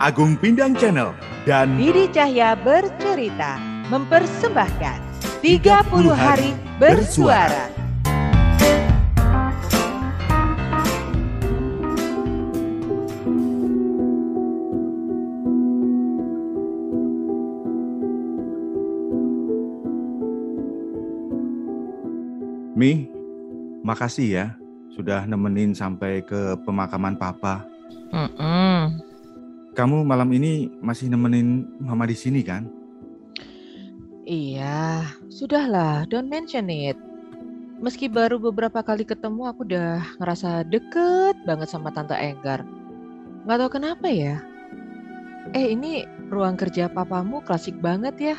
Agung Pindang Channel dan Didi Cahya bercerita mempersembahkan 30 hari bersuara. Mi, makasih ya sudah nemenin sampai ke pemakaman papa. Mm-mm. Kamu malam ini masih nemenin mama di sini kan? Iya, sudahlah, don't mention it. Meski baru beberapa kali ketemu, aku udah ngerasa deket banget sama Tante Enggar. Nggak tahu kenapa ya. Eh, ini ruang kerja papamu klasik banget ya.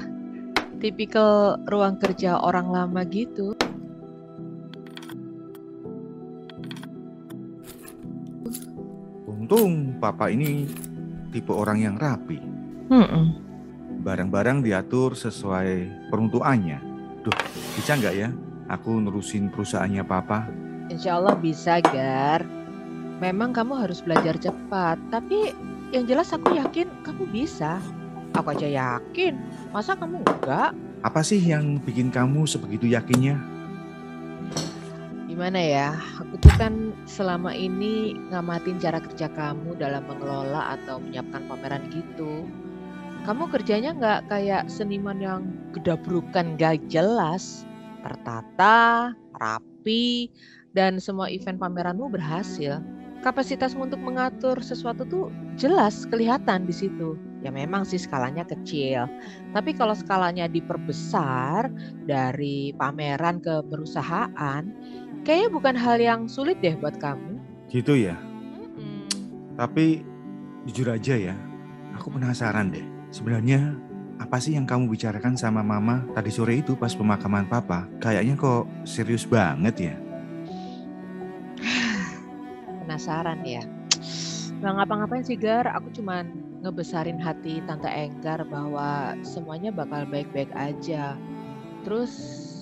Tipikal ruang kerja orang lama gitu. Untung papa ini tipe orang yang rapi. Mm-mm. Barang-barang diatur sesuai peruntukannya. Duh, bisa nggak ya aku nerusin perusahaannya papa? Insya Allah bisa, Gar. Memang kamu harus belajar cepat, tapi yang jelas aku yakin kamu bisa. Aku aja yakin, masa kamu enggak? Apa sih yang bikin kamu sebegitu yakinnya? Gimana ya, aku tuh kan selama ini ngamatin cara kerja kamu dalam mengelola atau menyiapkan pameran gitu. Kamu kerjanya nggak kayak seniman yang gedabrukan gak jelas. Tertata, rapi, dan semua event pameranmu berhasil. Kapasitasmu untuk mengatur sesuatu tuh jelas kelihatan di situ. Ya memang sih skalanya kecil. Tapi kalau skalanya diperbesar dari pameran ke perusahaan, kayaknya bukan hal yang sulit deh buat kamu. Gitu ya. Mm-mm. Tapi jujur aja ya, aku penasaran deh. Sebenarnya apa sih yang kamu bicarakan sama mama tadi sore itu pas pemakaman papa? Kayaknya kok serius banget ya. Penasaran ya? Nggak ngapa-ngapain sih Gar, aku cuman ngebesarin hati Tante Enggar bahwa semuanya bakal baik-baik aja. Terus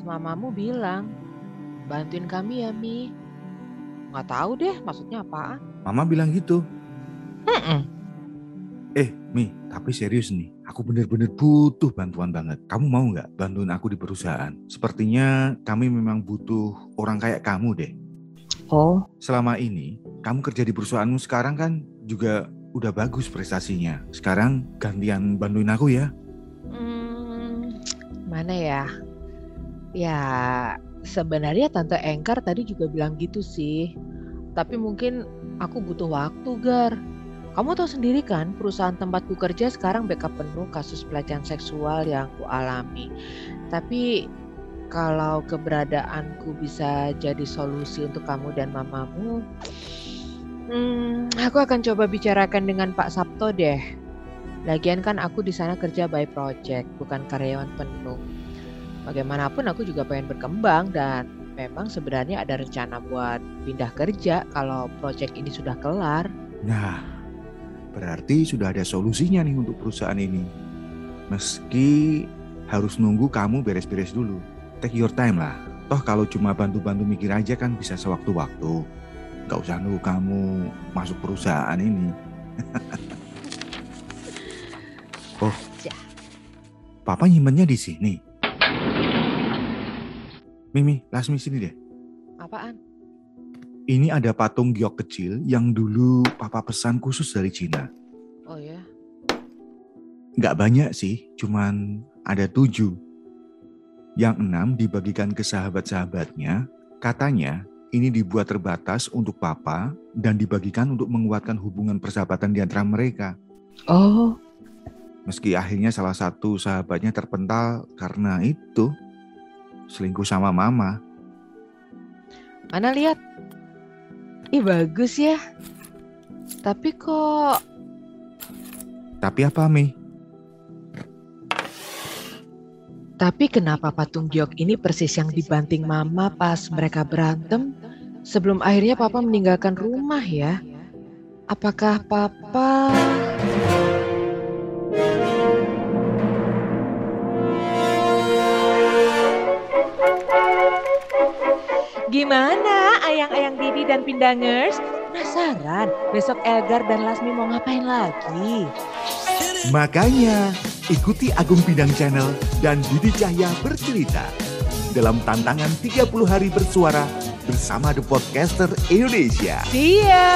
mamamu bilang, bantuin kami ya Mi. Nggak tahu deh maksudnya apaan. Mama bilang gitu. Mm-mm. Eh, Mi, tapi serius nih. Aku bener-bener butuh bantuan banget. Kamu mau nggak bantuin aku di perusahaan? Sepertinya kami memang butuh orang kayak kamu deh. Oh, Selama ini, kamu kerja di perusahaanmu sekarang kan juga udah bagus prestasinya. Sekarang gantian bantuin aku ya. hmm, mana ya? Ya, sebenarnya Tante Engkar tadi juga bilang gitu sih. Tapi mungkin aku butuh waktu, Gar. Kamu tahu sendiri kan, perusahaan tempatku kerja sekarang backup penuh kasus pelecehan seksual yang ku alami. Tapi kalau keberadaanku bisa jadi solusi untuk kamu dan mamamu, hmm, aku akan coba bicarakan dengan Pak Sabto deh. Lagian kan aku di sana kerja by project, bukan karyawan penuh. Bagaimanapun aku juga pengen berkembang dan memang sebenarnya ada rencana buat pindah kerja kalau project ini sudah kelar. Nah, berarti sudah ada solusinya nih untuk perusahaan ini. Meski harus nunggu kamu beres-beres dulu. Take your time lah. Toh kalau cuma bantu-bantu mikir aja kan bisa sewaktu-waktu. Gak usah nunggu kamu masuk perusahaan ini. oh. Papa nyimpennya di sini. Mimi, Lasmi sini deh. Apaan? Ini ada patung giok kecil yang dulu papa pesan khusus dari Cina. Oh ya, Nggak banyak sih, cuman ada tujuh. Yang enam dibagikan ke sahabat-sahabatnya. Katanya ini dibuat terbatas untuk papa dan dibagikan untuk menguatkan hubungan persahabatan di antara mereka. oh Meski akhirnya salah satu sahabatnya terpental karena itu selingkuh sama mama. mana lihat? Ih bagus ya. Tapi kok Tapi apa Mi? Tapi kenapa patung giok ini persis yang dibanting mama pas mereka berantem sebelum akhirnya papa meninggalkan rumah ya? Apakah papa... Gimana ayang-ayang Didi dan Pindangers? Penasaran besok Elgar dan Lasmi mau ngapain lagi? Makanya ikuti Agung Bidang Channel dan Didi Cahya bercerita dalam tantangan 30 hari bersuara bersama The Podcaster Indonesia. See ya!